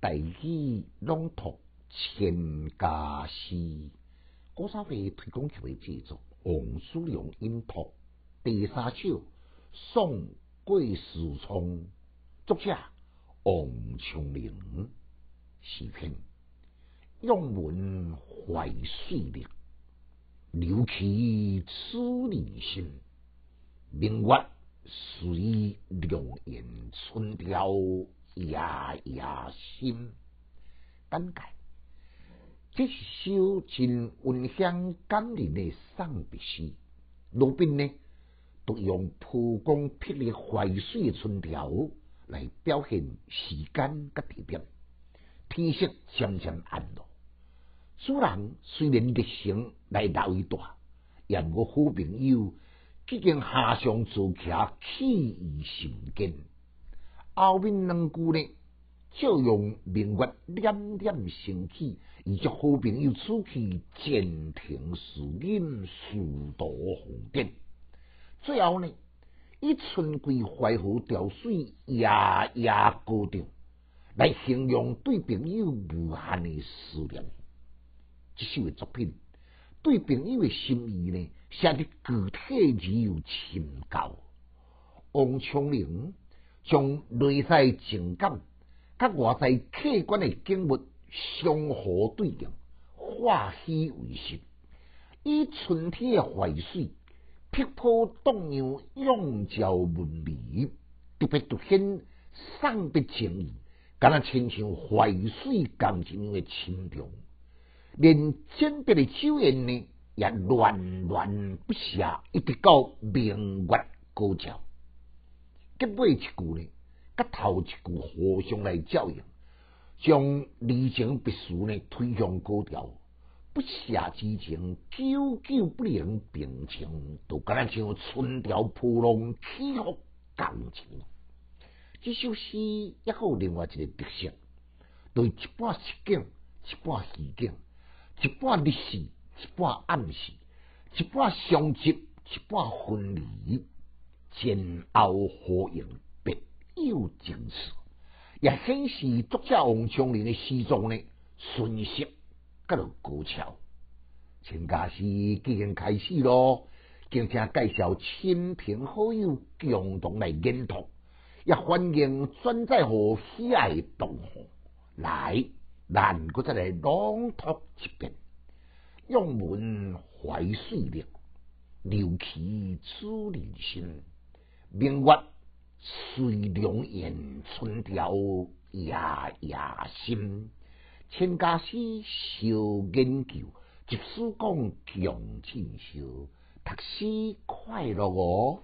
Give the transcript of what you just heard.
大语朗读千家诗，古早味推广协会制作，王叔良音读第三首送桂树聪，作者王昌龄，诗篇用文怀水力，留其此人心，明月随良言春调。夜夜心，感慨，这是首真温馨感人的送别诗。路边呢，都用蒲公劈的淮水的春条来表现时间甲地点。天色渐渐暗了，主人虽然热情来到一大，但我好朋友已经下上坐骑，气于心间。后面两句呢，就用明月点点升起，以及好朋友此去渐停思念，殊途红尘。最后呢，以春归淮河潮水，夜夜高调，来形容对朋友无限的思念。这首的作品，对朋友的心意呢，写得具体而又深厚。王昌龄。将内在情感甲外在客观的景物相互对应，化虚为实，以春天的淮水碧波荡漾，永照文理，特别凸显送别情意，敢若亲像淮水共一样的深重，连简单的酒宴呢，也恋恋不舍，一直到明月高照。结尾一句呢，甲头一句互相来照应，将离情别绪呢推向高潮，不舍之情久久不能平静，都敢若像春潮扑浪起伏感情。这首诗也有另外一个特色，对一半实景，一半虚景，一半历史，一半暗示，一半相接，一半分离。前后呼应，别有精致，也显示作者王昌龄的诗作呢，顺适甲落高超。请假是已经开始咯，敬请介绍亲朋好友共同来研读，也欢迎转载互喜爱的同学来，咱搁再来朗读一遍，用文怀水力，留其主人心。明月随良言，春条夜夜心。千家诗少研究，即使讲强进修，读书快乐哦。